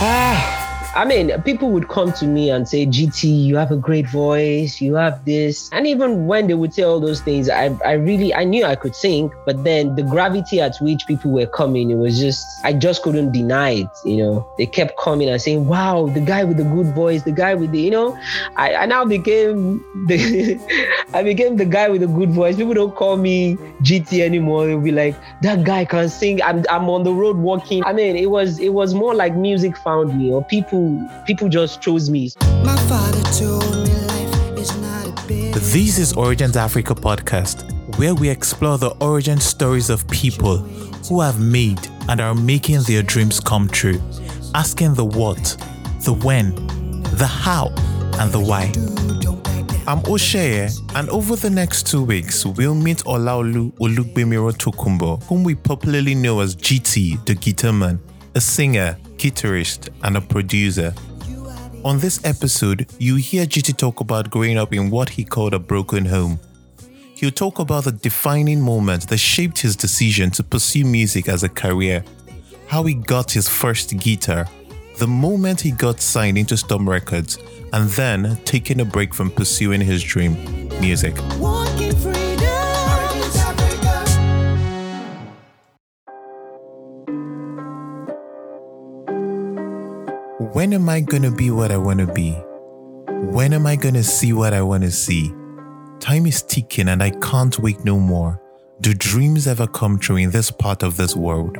Ah, I mean, people would come to me and say, GT, you have a great voice, you have this. And even when they would say all those things, I, I really, I knew I could sing, but then the gravity at which people were coming, it was just, I just couldn't deny it, you know. They kept coming and saying, wow, the guy with the good voice, the guy with the, you know, I, I now became the, I became the guy with the good voice. People don't call me GT anymore. They'll be like, that guy can sing. I'm, I'm on the road walking. I mean, it was, it was more like music found me or people people just chose me. My father told me life is not a This is Origins Africa podcast, where we explore the origin stories of people who have made and are making their dreams come true, asking the what, the when, the how, and the why. I'm Osheye, and over the next two weeks, we'll meet Olaolu Olugbemiro Tokunbo, whom we popularly know as GT, the guitar man, a singer, guitarist, and a producer. On this episode, you hear GT talk about growing up in what he called a broken home. He'll talk about the defining moment that shaped his decision to pursue music as a career, how he got his first guitar, the moment he got signed into Storm Records, and then taking a break from pursuing his dream, music. When am I gonna be what I wanna be? When am I gonna see what I wanna see? Time is ticking and I can't wait no more. Do dreams ever come true in this part of this world?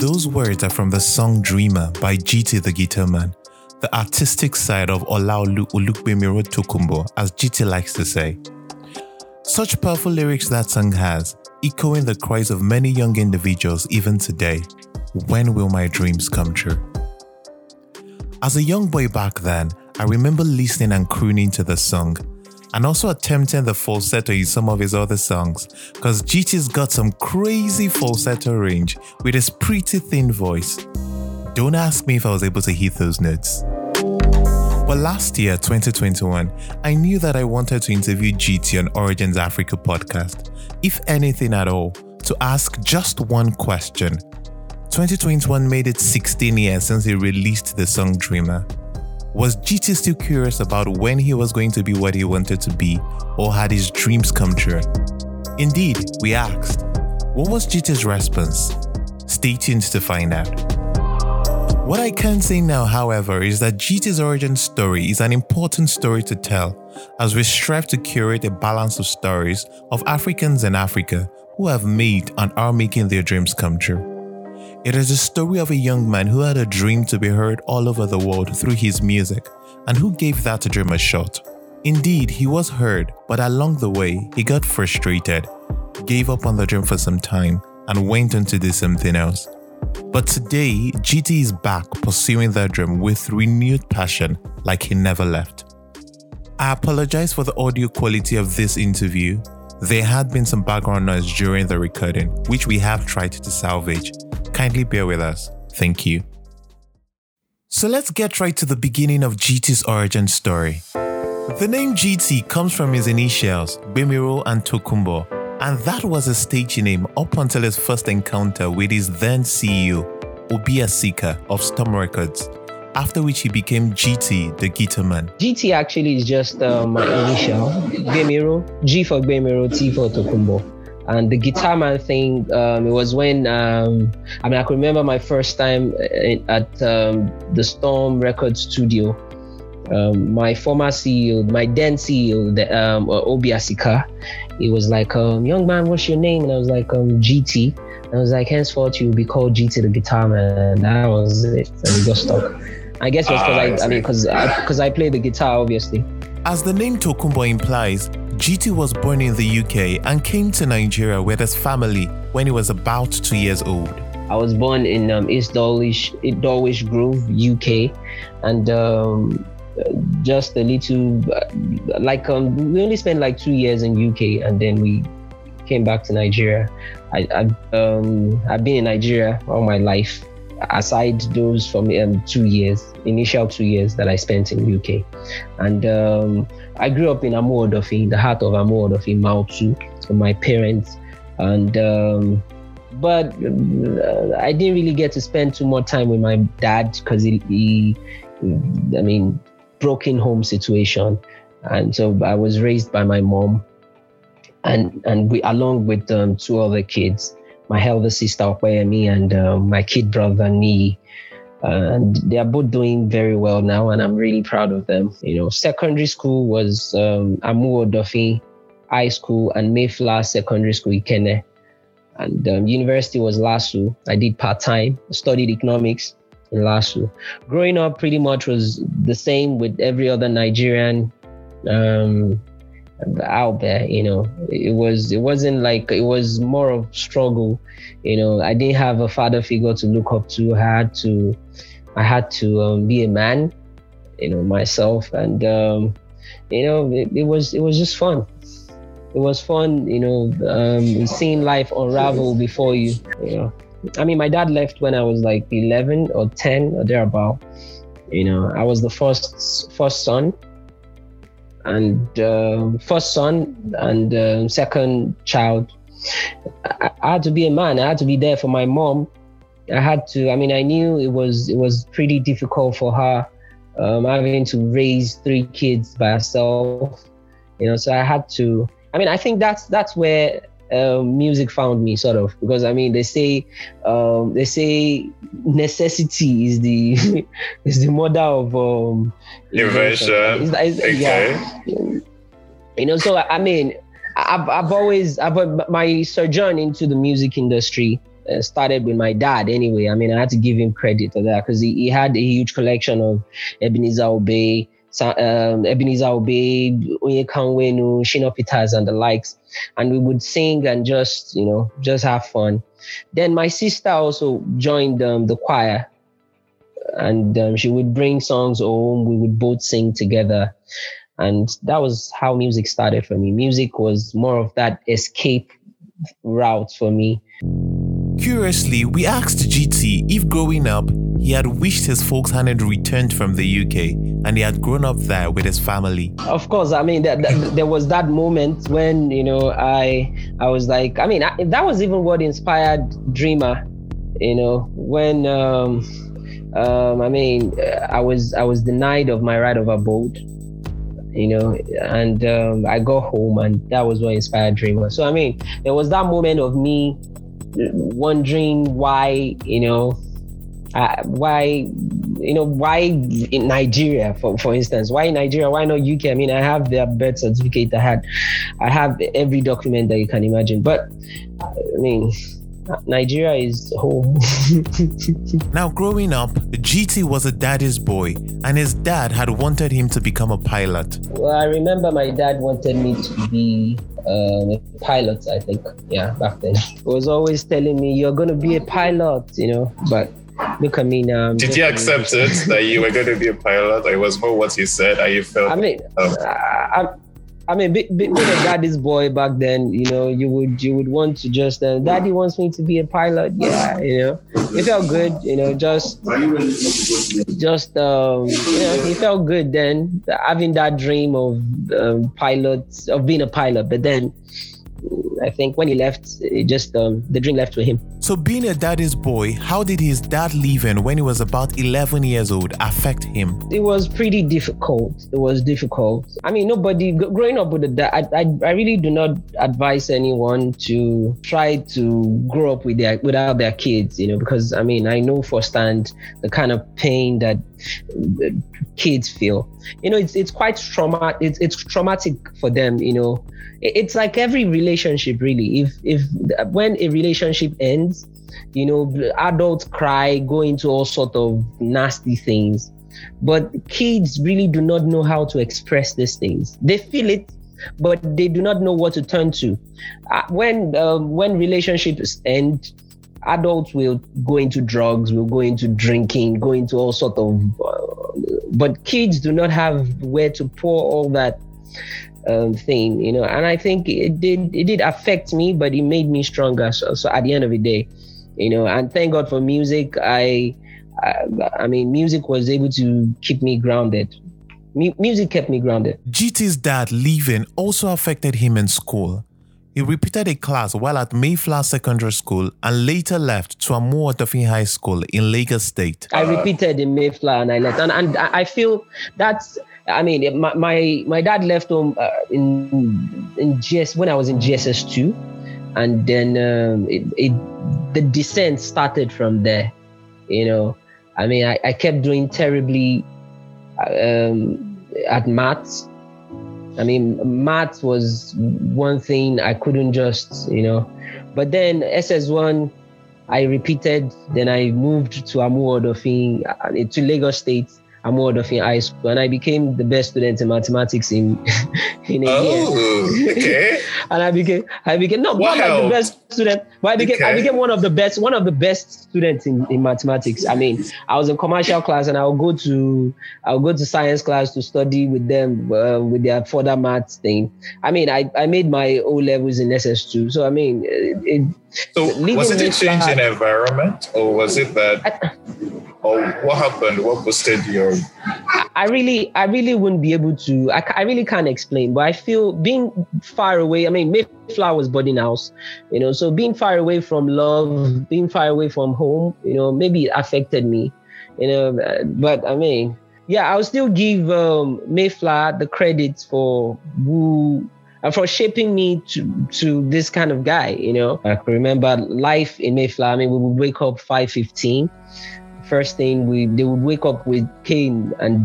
Those words are from the song Dreamer by GT the Guitar Man, the artistic side of Olaolu Olugbemiro Tokunbo, as GT likes to say. Such powerful lyrics that song has, echoing the cries of many young individuals even today. When will my dreams come true? As a young boy back then, I remember listening and crooning to the song, and also attempting the falsetto in some of his other songs, because GT's got some crazy falsetto range with his pretty thin voice. Don't ask me if I was able to hit those notes. But last year, 2021, I knew that I wanted to interview GT on Origins Africa podcast, if anything at all, to ask just one question 2021 made it 16 years since he released the song Dreamer. Was GT still curious about when he was going to be what he wanted to be, or had his dreams come true? Indeed, we asked. What was GT's response? Stay tuned to find out. What I can say now, however, is that GT's origin story is an important story to tell as we strive to curate a balance of stories of Africans in Africa who have made and are making their dreams come true. It is the story of a young man who had a dream to be heard all over the world through his music, and who gave that dream a shot. Indeed, he was heard, but along the way, he got frustrated, gave up on the dream for some time, and went on to do something else. But today, GT is back pursuing that dream with renewed passion like he never left. I apologize for the audio quality of this interview. There had been some background noise during the recording, which we have tried to salvage. Kindly bear with us. Thank you. So let's get right to the beginning of GT's origin story. The name GT comes from his initials, Gbemiro and Tokunbo, and that was a stage name up until his first encounter with his then CEO, Obi Asika of Storm Records, after which he became GT, the guitar man. GT actually is just uh, my initial, Gbemiro, G for Gbemiro, T for Tokunbo. And the guitar man thing, um, it was when um, I mean I can remember my first time at um, the Storm Record Studio. Um, my former CEO, my then CEO, the, um, Obi Asika, he was like, um, "Young man, what's your name?" And I was like, "GT." And I was like, "Henceforth, you'll be called GT the guitar man." And that was it, and we got stuck. I guess it was because ah, I, I mean, because because I, I play the guitar, obviously. As the name Tokunbo implies, GT was born in the UK and came to Nigeria with his family when he was about two years old. I was born in um, East Dulwich, Dulwich Grove, UK, and um, just a little like um, we only spent like two years in UK, and then we came back to Nigeria. I, I um, I've been in Nigeria all my life, aside those from um, two years, initial two years that I spent in UK, and um, I grew up in Amu Odofin, the heart of Amu Odofin, Mautu, so my parents, and um, but uh, I didn't really get to spend too much time with my dad because he, he, I mean, broken home situation, and so I was raised by my mom, and and we along with um, two other kids, my elder sister Okwayemi and uh, my kid brother Ni. Uh, and they are both doing very well now, and I'm really proud of them. You know, secondary school was um, Amu Odofin High School and Mayflower Secondary School, Ikenne and um, university was LASU. I did part time, studied economics in LASU. Growing up, pretty much was the same with every other Nigerian um, out there. You know, it was it wasn't like it was more of struggle. You know, I didn't have a father figure to look up to. I had to, I had to um, be a man. You know, myself, and um, you know, it, it was it was just fun it was fun, you know, um, seeing life unravel before you. You know, I mean, my dad left when I was like 11 or 10 or thereabout. You know, I was the first first son, and uh, first son and uh, second child. I, had to be a man. I had to be there for my mom. I had to. I mean, I knew it was it was pretty difficult for her um, having to raise three kids by herself. You know, so I had to I mean, I think that's that's where um, music found me, sort of, because I mean, they say um, they say necessity is the is the mother of um, invention. okay. Yeah. You know, so I mean, I've I've always I've my sojourn into the music industry. Uh, started with my dad anyway. I mean, I had to give him credit for that because he, he had a huge collection of Ebenezer Obey, um, Ebenezer Obey, Onyekan Shina Peters, and the likes. And we would sing and just, you know, just have fun. Then my sister also joined um, the choir and um, she would bring songs home. We would both sing together. And that was how music started for me. Music was more of that escape route for me. Curiously, we asked GT if growing up he had wished his folks hadn't returned from the UK and he had grown up there with his family. Of course, I mean, that, there was that moment when you know I I was like, I mean, I, that was even what inspired Dreamer. You know, when um, um, I mean, I was I was denied of my right of abode you know, and um, I got home, and that was what inspired Dreamer. So I mean, there was that moment of me wondering why, you know, uh, why you know why in Nigeria for for instance why in Nigeria why not UK I mean I have their birth certificate I had I have every document that you can imagine but I mean Nigeria is home. now, growing up, GT was a daddy's boy, and his dad had wanted him to become a pilot. Well, I remember my dad wanted me to be um, a pilot, I think. Yeah, back then. He was always telling me, You're going to be a pilot, you know, but look at me now. I'm Did you accept it that you were going to be a pilot? It was more what you said, and you felt. I mean, um, I, I mean, being be, a daddy's boy back then, you know, you would you would want to just, uh, daddy wants me to be a pilot. Yeah, you know, it felt good, you know, just, just, um, you know, it felt good then having that dream of um, pilots, of being a pilot. But then I think when he left, it just um, the dream left with him. So, being a daddy's boy, how did his dad leaving when he was about 11 years old affect him? It was pretty difficult. It was difficult. I mean, nobody growing up with a dad. I, I, I really do not advise anyone to try to grow up with their without their kids. You know, because I mean, I know firsthand the kind of pain that kids feel. You know, it's it's quite trauma. It's it's traumatic for them. You know, it's like every relationship really if if when a relationship ends you know adults cry go into all sort of nasty things but kids really do not know how to express these things they feel it but they do not know what to turn to uh, when um, when relationships end adults will go into drugs will go into drinking go into all sort of uh, but kids do not have where to pour all that um, thing, you know. And I think it did it did affect me, but it made me stronger. So, so at the end of the day, you know, and thank God for music. I, I, I mean, music was able to keep me grounded. M- music kept me grounded. GT's dad leaving also affected him in school. He repeated a class while at Mayflower Secondary School and later left to Amu Odofin High School in Lagos State. I repeated in Mayflower and I left. And, and I feel that's, I mean, my, my, my dad left home uh, in, in GS, when I was in JSS2. And then um, it, it, the descent started from there. You know, I mean, I, I kept doing terribly um, at maths I mean, math was one thing I couldn't just, you know. But then SS1, I repeated. Then I moved to Amu Odofin, to Lagos State. Amu Odofin High School, and I became the best student in mathematics in in a oh, year. okay. and I became I became not, not like the best student, but I became okay. I became one of the best one of the best students in, in mathematics. I mean, I was in commercial class, and I'll go to I'll go to science class to study with them uh, with their further maths thing. I mean, I I made my O levels in SS2, so I mean, it, it so was it a change in environment, or was it that? I, or what happened? What boosted your? I really, I really wouldn't be able to. I, I really can't explain, but I feel being far away. I mean, Mayflower was boarding house, you know, so being far away from love, being far away from home, you know, maybe it affected me, you know. But I mean, yeah, I'll still give um, Mayflower the credit for who for shaping me to to this kind of guy. You know, I remember life in Mayflower. I mean, we would wake up five fifteen first thing we they would wake up with cane and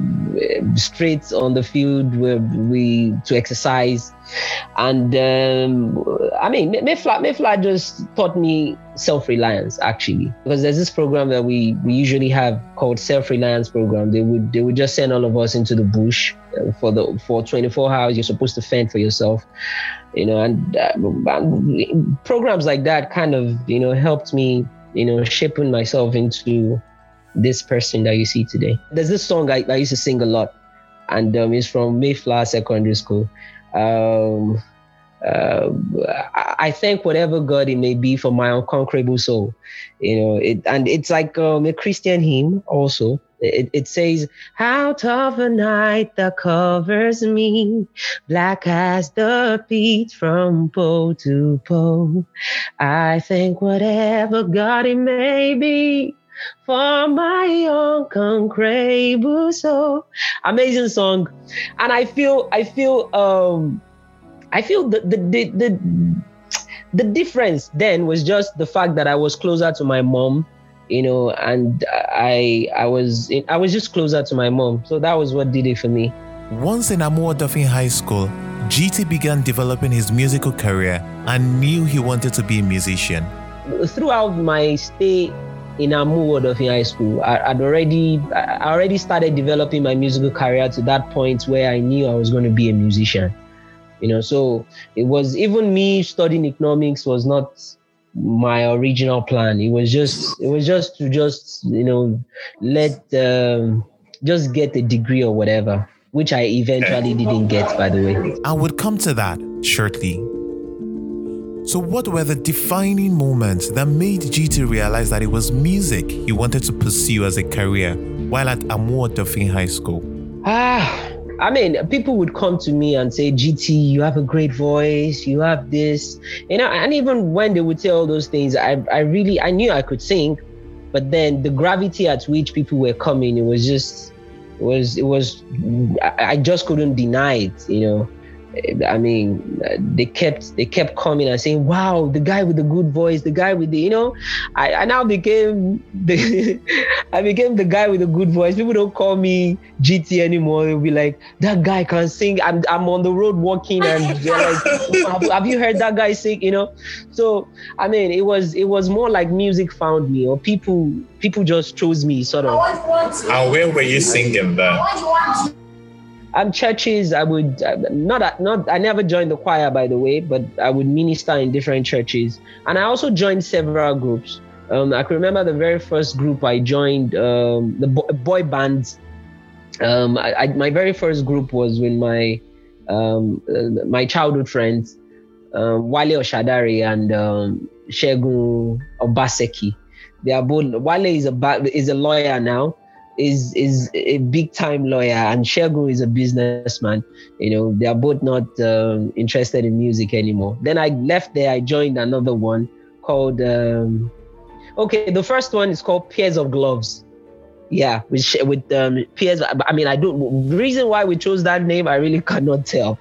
uh, straight on the field where we to exercise. And um, i mean mayflower, mayflower just taught me self-reliance actually. Because there's this program that we we usually have called self-reliance program. They would they would just send all of us into the bush uh, for the for 24 hours. You're supposed to fend for yourself you know and uh, programs like that kind of you know helped me you know, shaping myself into this person that you see today. There's this song I, I used to sing a lot, and um, it's from Mayflower Secondary School. Um, uh, I thank whatever God it may be for my unconquerable soul, you know. It, and it's like um, a Christian hymn also. It, it says, Out of a night that covers me, black as the beat from pole to pole. I thank whatever God it may be for my unconquerable soul. Amazing song. And I feel, I feel, um, I feel the, the, the, the, the difference then was just the fact that I was closer to my mom you know, and I I was I was just closer to my mom. So that was what did it for me. Once in Amu Odofin High School, GT began developing his musical career and knew he wanted to be a musician. Throughout my stay in Amu Odofin High School, I, would already I already started developing my musical career to that point where I knew I was going to be a musician. You know, so it was even me studying economics was not my original plan. It was just it was just to just you know let um, just get a degree or whatever, which I eventually didn't get, by the way. I would come to that shortly. So, what were the defining moments that made GT realize that it was music he wanted to pursue as a career while at Amu Odofin High School? Ah, I mean, people would come to me and say, GT, you have a great voice, you have this, you know, and even when they would say all those things, I, I really, I knew I could sing, but then the gravity at which people were coming, it was just, it was, it was, I, I just couldn't deny it, you know. I mean, they kept they kept coming and saying, "Wow, the guy with the good voice, the guy with the," you know, I, I now became the I became the guy with the good voice. People don't call me GT anymore. They'll be like, "That guy can sing." I'm I'm on the road walking, and they're like, have, "Have you heard that guy sing?" You know, so I mean, it was it was more like music found me, or people people just chose me, sort of. And where were you singing then? Um, churches, I would uh, not not I never joined the choir by the way, but I would minister in different churches, and I also joined several groups. Um, I can remember the very first group I joined, um, the boy, boy bands. Um, I, I, my very first group was with my um, uh, my childhood friends, um, Wale Oshadari and um, Obaseki. They are both. Wale is a ba- is a lawyer now, is is a big time lawyer and Shegun is a businessman. You know, they are both not um, interested in music anymore. Then I left there. I joined another one called. Um, okay, the first one is called Pairs of Gloves. Yeah, with with um, Pairs. I mean, I don't. The reason why we chose that name, I really cannot tell.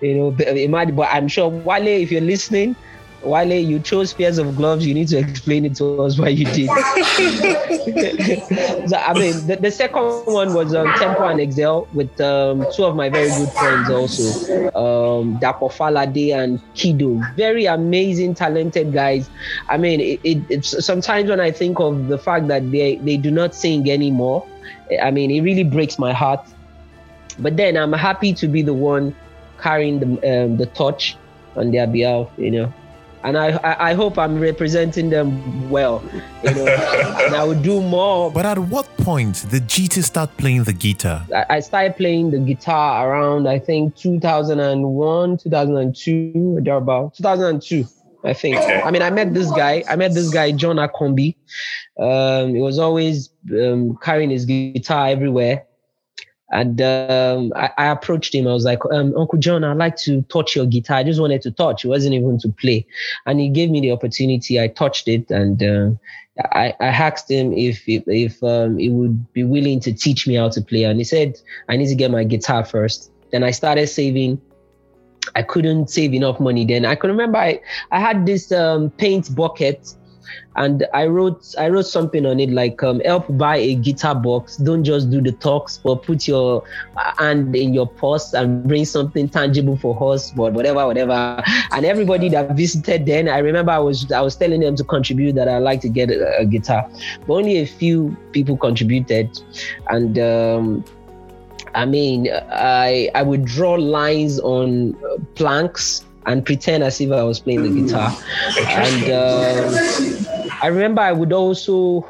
You know, but, but I'm sure Wale, if you're listening, Wale, you chose pairs of gloves. You need to explain it to us why you did. so, I mean, the, the, second one was um, Tempo and Excel with um, two of my very good friends also, um, Dapo Falade and Kido. Very amazing, talented guys. I mean, it, it, it's sometimes when I think of the fact that they, they do not sing anymore, I mean, it really breaks my heart. But then I'm happy to be the one carrying the, um, the torch on their behalf, you know and I, I hope I'm representing them well. You know, and I would do more. But at what point did GT start playing the guitar? I started playing the guitar around I think 2001, 2002, thereabout 2002. I think. I mean, I met this guy. I met this guy, John Akombi. Um, he was always um, carrying his guitar everywhere. And um, I, I, approached him. I was like, um, Uncle John, I'd like to touch your guitar. I just wanted to touch. It wasn't even to play. And he gave me the opportunity. I touched it and uh, I, I, asked him if if, if um, he would be willing to teach me how to play. And he said, I need to get my guitar first. Then I started saving. I couldn't save enough money then. I can remember I, I had this um, paint bucket and I wrote I wrote something on it like um, help buy a guitar box. Don't just do the talks, but put your hand in your purse and bring something tangible for us, but whatever, whatever. And everybody that visited then, I remember I was I was telling them to contribute that I'd like to get a, a guitar, but only a few people contributed, and. Um, I mean, I I would draw lines on planks and pretend as if I was playing the guitar. And uh, I remember I would also,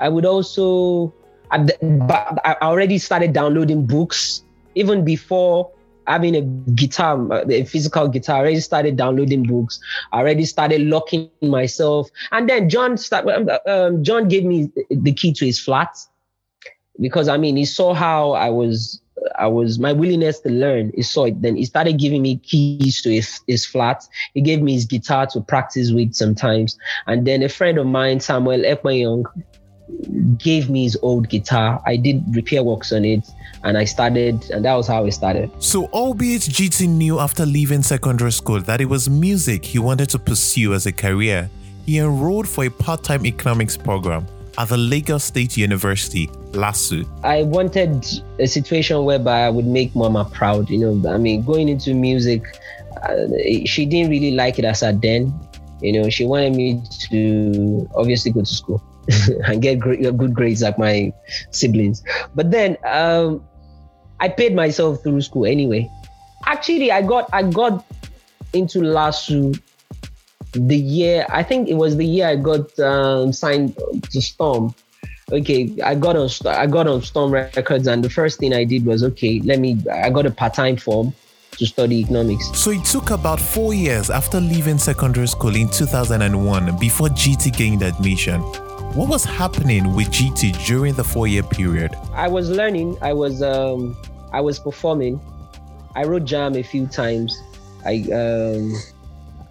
I would also, but I already started downloading books even before having a guitar, a physical guitar. I already started downloading books. I already started locking myself. And then John, start, um, John gave me the key to his flat because I mean he saw how I was I was my willingness to learn. He saw it. Then he started giving me keys to his, his flat. He gave me his guitar to practice with sometimes. And then a friend of mine, Samuel Ekmayong, gave me his old guitar. I did repair works on it and I started, and that was how it started. So, albeit GT knew after leaving secondary school that it was music he wanted to pursue as a career, he enrolled for a part time economics program at the Lagos State University, LASU? I wanted a situation whereby I would make Mama proud. You know, I mean, going into music, uh, she didn't really like it as a then. You know, she wanted me to obviously go to school and get great, good grades like my siblings. But then um, I paid myself through school anyway. Actually, I got I got into LASU the year I think it was the year I got um, signed to Storm. Okay, I got on I got on Storm Records, and the first thing I did was okay. Let me. I got a part time form to study economics. So it took about four years after leaving secondary school in 2001 before GT gained admission. What was happening with GT during the four-year period? I was learning. I was um, I was performing. I wrote JAMB a few times. I um,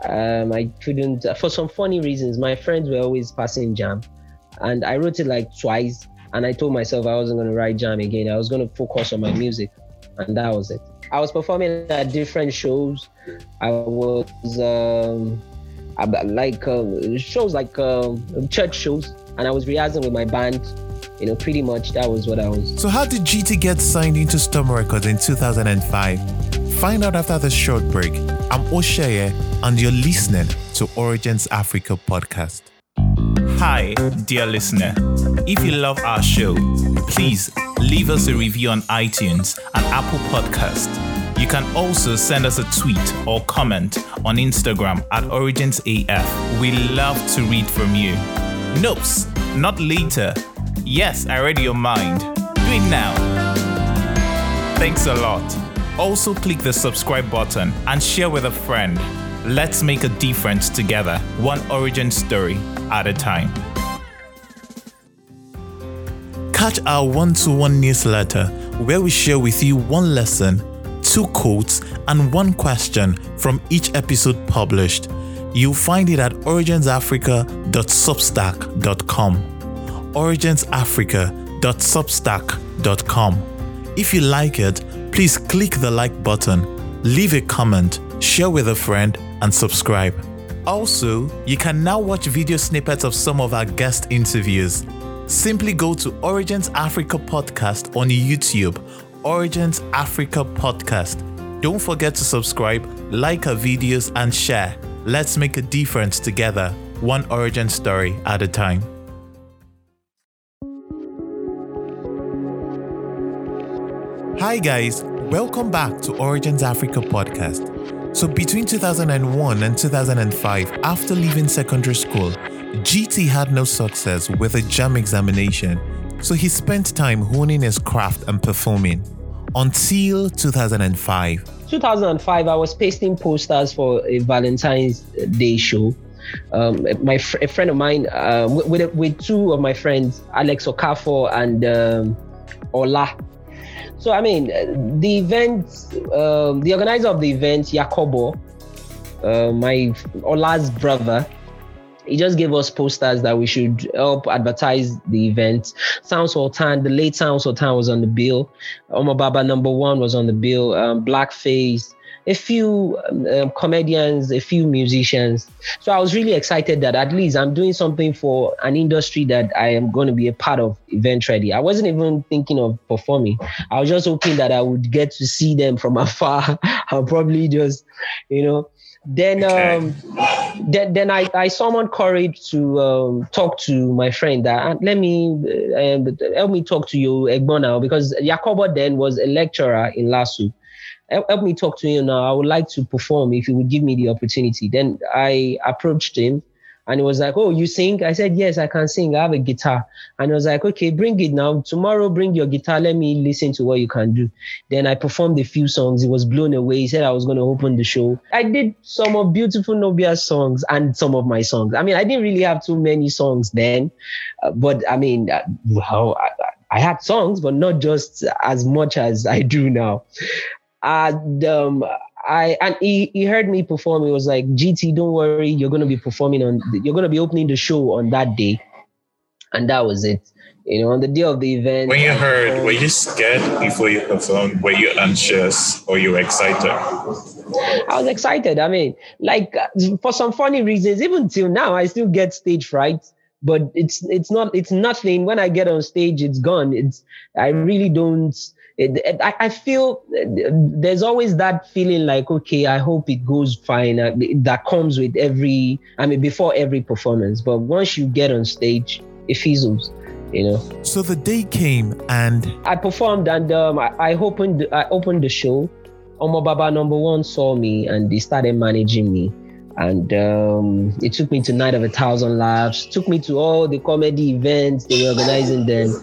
um, I couldn't, for some funny reasons, my friends were always passing JAMB. And I wrote it like twice. And I told myself I wasn't going to write JAMB again. I was going to focus on my music. And that was it. I was performing at different shows. I was um, like uh, shows like uh, church shows. And I was rehearsing with my band. You know, pretty much that was what I was. So, how did GT get signed into Storm Records in 2005? Find out after this short break. I'm Osheye, and you're listening to Origins Africa podcast. Hi, dear listener. If you love our show, please leave us a review on iTunes and Apple Podcast. You can also send us a tweet or comment on Instagram at OriginsAF. We love to read from you. Nopes, not later. Yes, I read your mind. Do it now. Thanks a lot. Also, click the subscribe button and share with a friend. Let's make a difference together, one origin story at a time. catch our one to one newsletter where we share with you one lesson, two quotes, and one question from each episode published. You'll find it at originsafrica.substack.com. originsafrica.substack.com. If you like it, please click the like button, leave a comment, share with a friend, and subscribe. Also, you can now watch video snippets of some of our guest interviews. Simply go to Origins Africa Podcast on YouTube, Origins Africa Podcast. Don't forget to subscribe, like our videos, and share. Let's make a difference together, one origin story at a time. Hi, guys. Welcome back to Origins Africa podcast. So, between 2001 and 2005, after leaving secondary school, GT had no success with a JAMB examination, so he spent time honing his craft and performing until 2005. 2005, I was pasting posters for a Valentine's Day show. Um, my a friend of mine, uh, with, with two of my friends, Alex Okafor and um, Ola, so I mean, the event, um, the organizer of the event, Yakobo, uh, my Ola's brother, he just gave us posters that we should help advertise the event. Sound Sultan, the late Sound Sultan was on the bill. Omar Baba number one was on the bill. Um, Blackface, a few um, um, comedians, a few musicians. So I was really excited that at least I'm doing something for an industry that I am going to be a part of eventually. I wasn't even thinking of performing. I was just hoping that I would get to see them from afar. I'll probably just, you know. Then, okay. um, then, then I, I summoned courage to um, talk to my friend that let me uh, help me talk to you, Egbona, because Yakobo then was a lecturer in LASU help me talk to you now. I would like to perform if you would give me the opportunity. Then I approached him and he was like, Oh, you sing? I said, Yes, I can sing. I have a guitar. And he was like, Okay, bring it now. Tomorrow, bring your guitar. Let me listen to what you can do. Then I performed a few songs. He was blown away. He said I was going to open the show. I did some of Beautiful Nubia songs and some of my songs. I mean, I didn't really have too many songs then, uh, but I mean, uh, I, I had songs, but not just as much as I do now and um, I and he, he heard me perform. He was like, "GT, don't worry, you're gonna be performing on. You're gonna be opening the show on that day," and that was it. You know, on the day of the event. When you heard, were you scared before you performed? Were you anxious or you were excited? I was excited. I mean, like for some funny reasons, even till now, I still get stage fright. But it's it's not it's nothing. When I get on stage, it's gone. It's I really don't it, I, I, feel there's always that feeling like, okay, I hope it goes fine. Uh, that comes with every, I mean, before every performance. But once you get on stage, it fizzles, you know. So the day came and I performed and um, I, I opened I opened the show. Omo Baba number one saw me and they started managing me and um, it took me to Night of a Thousand Laughs, took me to all the comedy events they were organizing then,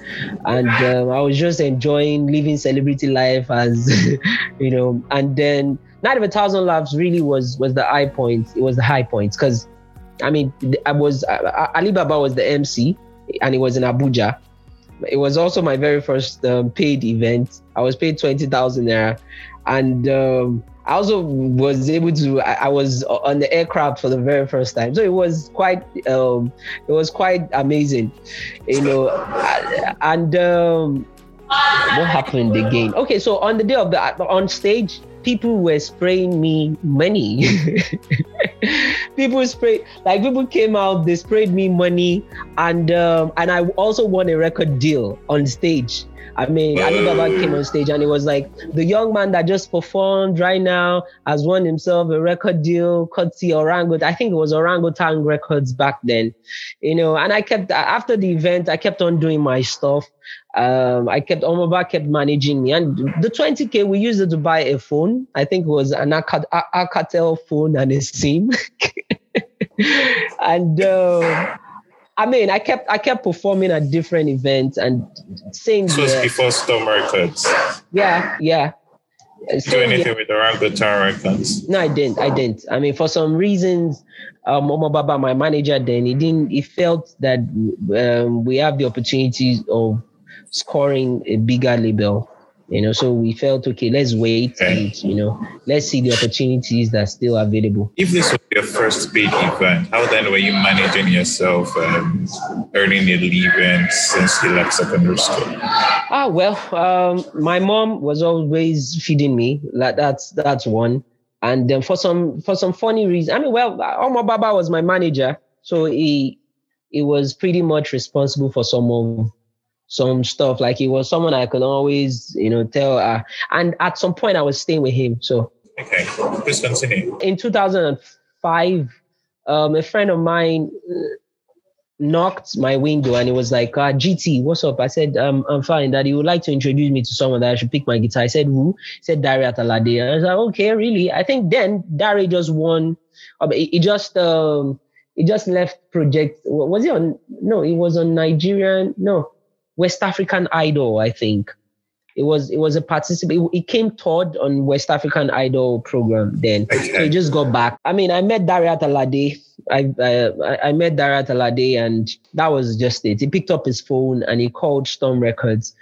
and um, I was just enjoying living celebrity life as, you know, and then Night of a Thousand Laughs really was was the high point. It was the high point because, I mean, I was uh, Alibaba was the MC, and it was in Abuja. It was also my very first um, paid event. I was paid twenty thousand there, and um, I also was able to. I, I, was on the aircraft for the very first time, so it was quite. Um, it was quite amazing, you know. And um, what happened again? Okay, so on the day of the on stage, people were spraying me money. people sprayed like people came out, they sprayed me money, and um, and I also won a record deal on stage. I mean, Alibaba came on stage and it was like the young man that just performed right now has won himself a record deal, courtesy Orangutan. I think it was Orangutan Records back then, you know. And I kept after the event, I kept on doing my stuff. Um, I kept Omaba kept managing me, and the 20k we used it to buy a phone. I think it was an Alcatel phone and a SIM. and uh, I mean, I kept I kept performing at different events and saying. This was before Storm Records. Yeah, yeah. So, Do anything yeah. with Orangutan Records? No, I didn't. I didn't. I mean, for some reasons, um, Omo Baba, my manager, then he didn't. He felt that um, we have the opportunity of scoring a bigger label you know so we felt okay let's wait and you know let's see the opportunities that's still available. If this was your first big event how then were you managing yourself um, earning a living since you left secondary school? Ah well um, my mom was always feeding me. Like that's that's one. And then for some for some funny reason i mean well Omar Baba was my manager. So he he was pretty much responsible for some of some stuff. Like he was someone I could always, you know, tell. Uh, and at some point, I was staying with him. So okay, please continue. In 2005, um, a friend of mine uh, knocked my window and it was like, uh, GT, what's up? I said, um, I'm fine. That he would like to introduce me to someone that I should pick my guitar. I said, who? He said, Darey Art Alade. I was like, okay, really? I think then Dari just won. He, he just um, he just left project. Was he on? No, he was on Nigerian. No, West African Idol, I think. It was it was a participant. It came third on West African Idol program. Then so he just got back. I mean, I met Darey Art Alade. I, I I met Darey Art Alade, and that was just it. He picked up his phone and he called Storm Records.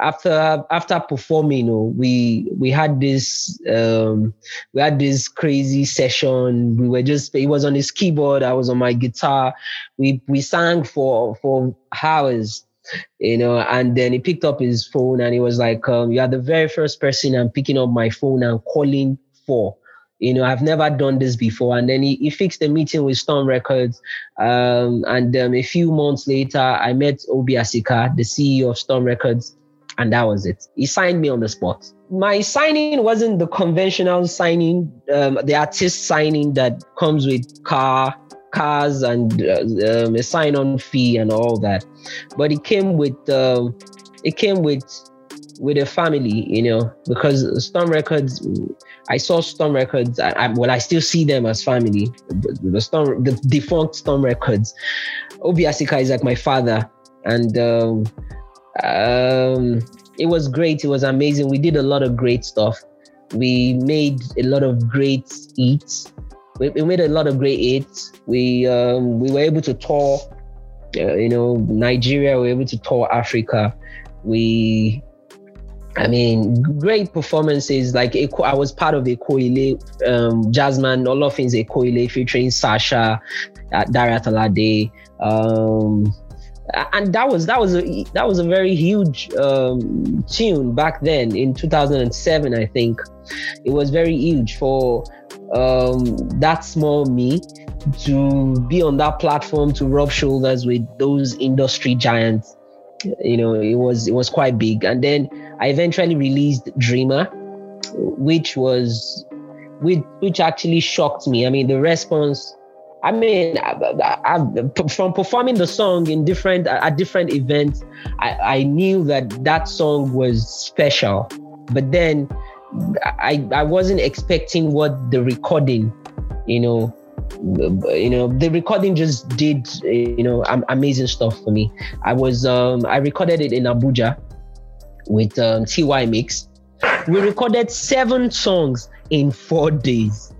After after performing, you know, we we had this um, we had this crazy session. We were just he was on his keyboard, I was on my guitar. We we sang for for hours you know, and then he picked up his phone and he was like, um, you are the very first person I'm picking up my phone and calling for. You know, I've never done this before. And then he, he fixed a meeting with Storm Records. Um, and um, a few months later, I met Obi Asika, the CEO of Storm Records, and that was it. He signed me on the spot. My signing wasn't the conventional signing, um, the artist signing that comes with car, cars and uh, um, a sign-on fee and all that. But it came with um, it came with with a family, you know, because Storm Records, I saw Storm Records. I, I, well, I still see them as family. The Storm, the defunct Storm Records. Obi Asika is like my father, and um, um, it was great. It was amazing. We did a lot of great stuff. We made a lot of great eats we, we made a lot of great hits. We um, we were able to tour, uh, you know, Nigeria. We were able to tour Africa. We, I mean, great performances. Like I was part of Eko Ile, um, Jasmine, all of things Eko Ile featuring Sasha, uh, Darey Art Alade. Um, and that was that was a that was a very huge um, tune back then in 2007 i think it was very huge for um, that small me to be on that platform to rub shoulders with those industry giants. You know it was it was quite big. And then i eventually released dreamer which was which which actually shocked me. I mean the response i mean I, I, from performing the song in different at different events I, I knew that that song was special. But then I I wasn't expecting what the recording, you know, you know the recording just did you know amazing stuff for me. I was um I recorded it in Abuja with um, Tee-Y Mix. We recorded seven songs in four days.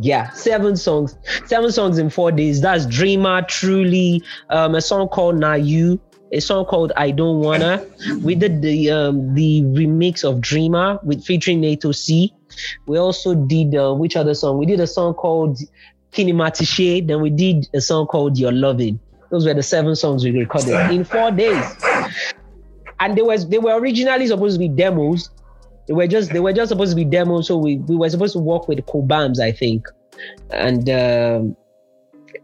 Yeah, seven songs, seven songs in four days. That's Dreamer, Truly, um, a song called Na You, a song called I Don't Wanna. We did the um, the remix of Dreamer with featuring Naeto C. We also did uh, which other song? We did a song called Kinematishe. Then we did a song called Your Loving. Those were the seven songs we recorded in four days. And they was they were originally supposed to be demos. They were just they were just supposed to be demos. So we, we were supposed to work with Cobhams, I think. And um,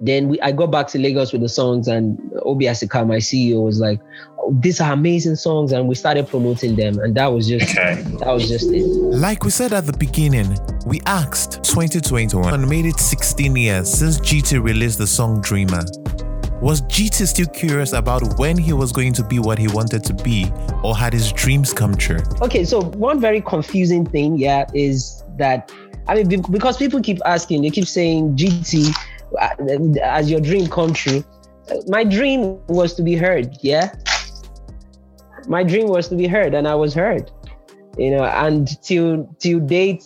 then we, I got back to Lagos with the songs, and Obi Asika, my CEO, was like, oh, "These are amazing songs," and we started promoting them, and that was just okay. that was just it. Like we said at the beginning, we asked 2021 and made it 16 years since GT released the song Dreamer. Was GT still curious about when he was going to be what he wanted to be, or had his dreams come true? Okay, so one very confusing thing, yeah, is that I mean, because people keep asking, they keep saying GT as your dream come true. My dream was to be heard, yeah. My dream was to be heard, and I was heard, you know. And till till date,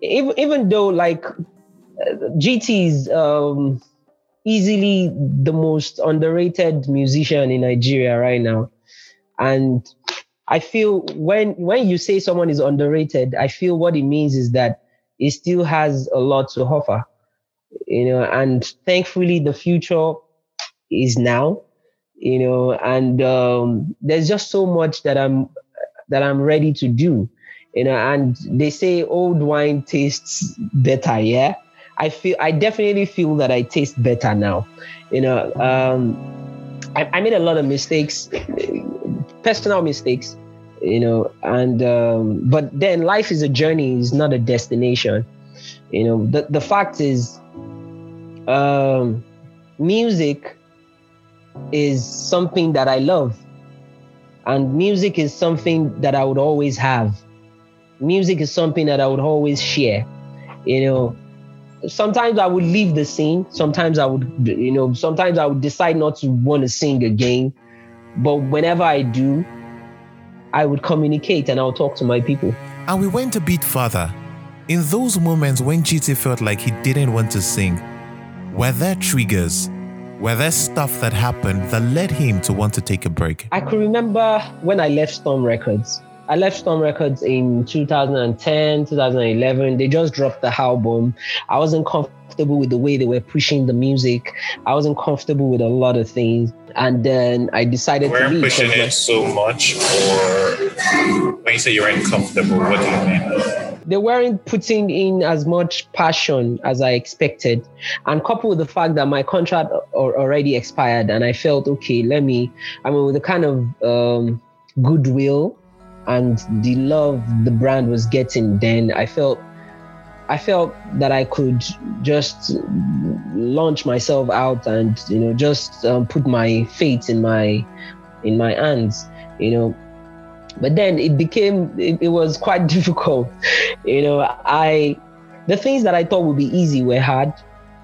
even even though like GT is um, easily the most underrated musician in Nigeria right now. And I feel when when you say someone is underrated, I feel what it means is that it still has a lot to offer. You know, and thankfully the future is now. You know, and um, there's just so much that I'm that I'm ready to do. You know, and they say old wine tastes better, yeah. I feel I definitely feel that I taste better now. You know, um, I, I made a lot of mistakes, personal mistakes, you know, and um, but then life is a journey, it's not a destination. You know, the the fact is, um, music is something that I love, and music is something that I would always have. Music is something that I would always share. You know, sometimes I would leave the scene. Sometimes I would, you know, sometimes I would decide not to want to sing again. But whenever I do, I would communicate and I'll talk to my people. And we went a bit further. In those moments when GT felt like he didn't want to sing, were there triggers? Were there stuff that happened that led him to want to take a break? I could remember when I left Storm Records. I left Storm Records in 2010, 2011. They just dropped the album. I wasn't comfortable with the way they were pushing the music. I wasn't comfortable with a lot of things. And then I decided We're to leave. pushing because my- it so much, or when you say you're uncomfortable, what do you mean? They weren't putting in as much passion as I expected. And coupled with the fact that my contract already expired, and I felt, okay, let me, I mean, with the kind of um, goodwill and the love the brand was getting, then I felt. I felt that I could just launch myself out and you know just um, put my fate in my in my hands, you know. But then it became it, it was quite difficult. You know i the things that i thought would be easy were hard.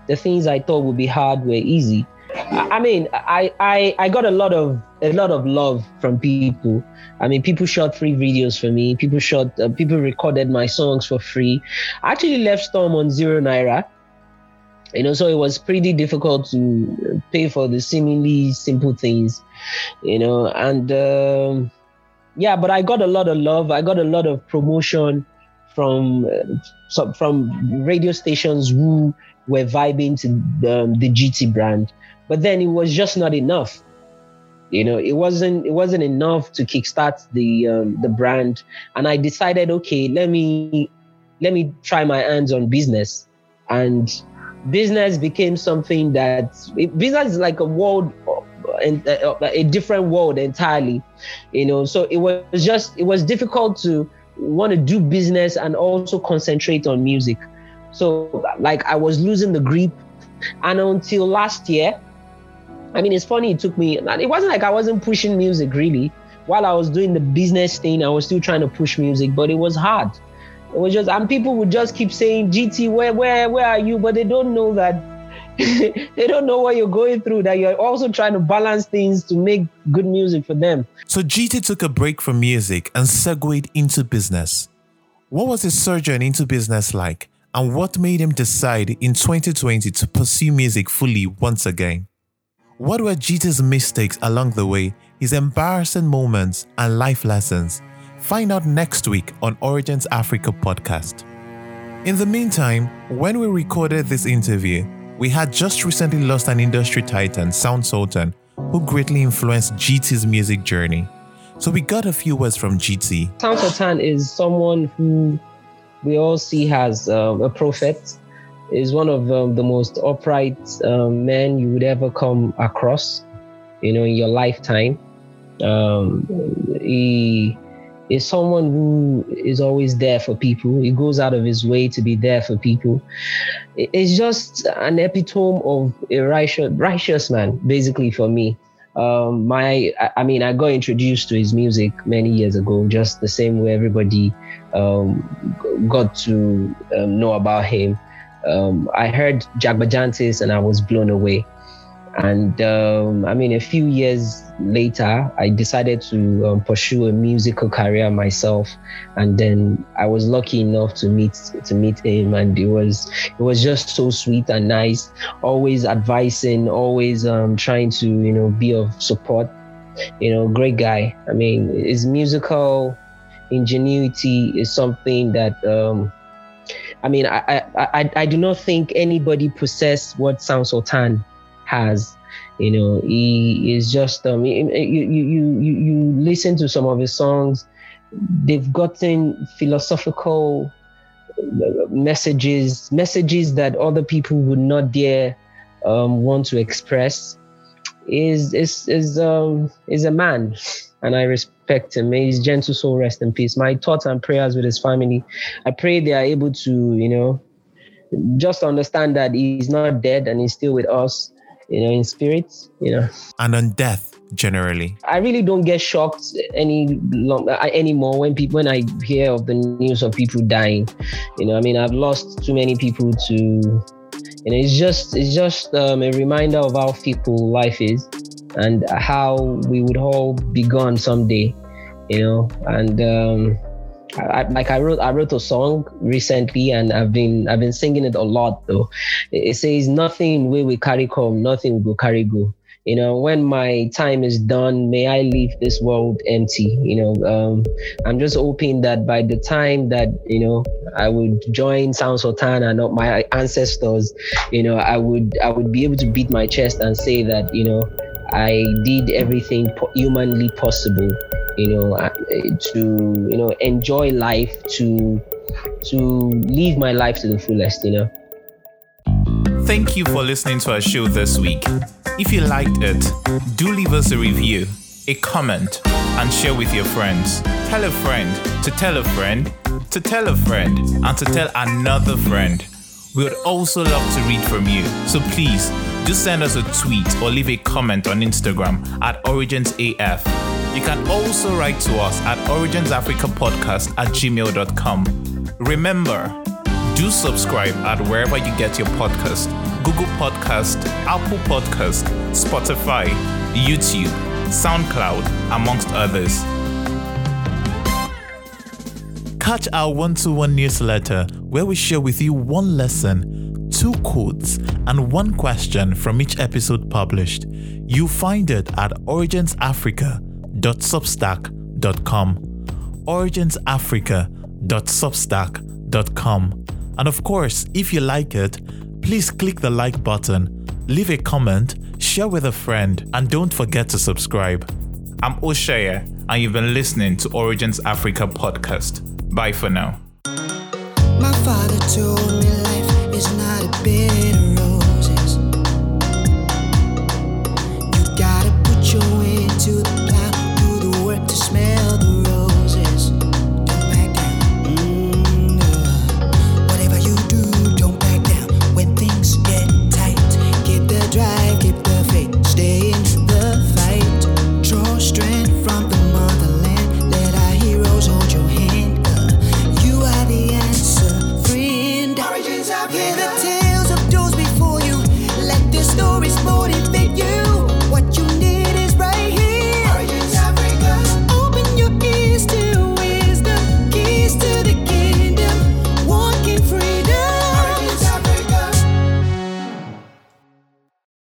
The things i thought would be hard were easy. I mean i i i got a lot of a lot of love from people. I mean people shot free videos for me. People shot uh, people recorded my songs for free. I actually left storm on zero naira. You know so it was pretty difficult to pay for the seemingly simple things you know and um, yeah but i got a lot of love. I got a lot of promotion from uh, from radio stations who were vibing to the, the GT brand, but then it was just not enough. You know, it wasn't it wasn't enough to kickstart the um, the brand, and I decided, okay, let me let me try my hands on business, and business became something that business is like a world and uh, a different world entirely you know. So it was just it was difficult to want to do business and also concentrate on music. So like i was losing the grip. And until last year i mean it's funny it took me it wasn't like i wasn't pushing music really. While i was doing the business thing i was still trying to push music but it was hard. It was just and people would just keep saying gt where where where are you? But they don't know that they don't know what you're going through that you're also trying to balance things to make good music for them So GT took a break from music and segued into business. What was his sojourn into business like? And what made him decide in 2020 to pursue music fully once again? What were GT's mistakes along the way, his embarrassing moments, and life lessons? Find out next week on Origins Africa podcast. In the meantime, when we recorded this interview, we had just recently lost an industry titan, Sound Sultan, who greatly influenced GT's music journey. So we got a few words from GT. Sound Sultan is someone who we all see as um, a prophet. Is one of um, the most upright um, men you would ever come across, you know, in your lifetime. Um, he is someone who is always there for people. He goes out of his way to be there for people. It's just an epitome of a righteous, righteous man, basically for me um, my I- mean I got introduced to his music many years ago, just the same way everybody um, got to um, know about him. Um, I heard Jagbajantis and I was blown away. And um, I mean, a few years later, I decided to um, pursue a musical career myself, and then I was lucky enough to meet to meet him, and it was it was just so sweet and nice always advising, always um, trying to, you know, be of support. you know, great guy. I mean, his musical ingenuity is something that um, I mean, I, I, I, I do not think anybody possess what Sound Sultan has. You know, he is just um, you, you you you listen to some of his songs, they've gotten philosophical messages, messages that other people would not dare um, want to express. Is is is um is a man, and I respect him. May his gentle soul rest in peace. My thoughts and prayers with his family. I pray they are able to, you know, just understand that he's not dead and he's still with us, you know, in spirit, you know. And on death, generally. I really don't get shocked any long, uh, anymore when people when I hear of the news of people dying. You know, I mean, I've lost too many people to. You know, it's just it's just um, a reminder of how fickle life is, and how we would all be gone someday. You know, and um, I, like I wrote I wrote a song recently and I've been I've been singing it a lot though. It, says nothing we will carry come, nothing will carry go. You know when my time is done may i leave this world empty you know. Um, i'm just hoping that by the time that you know i would join sound sultan and my ancestors you know i would i would be able to beat my chest and say that you know i did everything humanly possible you know uh, to you know enjoy life to to live my life to the fullest you know thank you for listening to our show this week if you liked it, do leave us a review, a comment, and share with your friends. Tell a friend to tell a friend to tell a friend and to tell another friend. We would also love to read from you, so please just send us a tweet or leave a comment on Instagram at OriginsAF. You can also write to us at originsafricapodcast at gmail.com. Remember, do subscribe at wherever you get your podcast Google Podcast, Apple Podcast, Spotify, YouTube, SoundCloud, amongst others. Catch our one to one newsletter where we share with you one lesson, two quotes, and one question from each episode published. You'll find it at originsafrica.substack.com. Originsafrica.substack.com. And of course, if you like it, please click the like button, leave a comment, share with a friend, and don't forget to subscribe. I'm Oshaya, and you've been listening to Origins Africa podcast. Bye for now. My father told me life is not a bed of roses. You gotta put your way into smell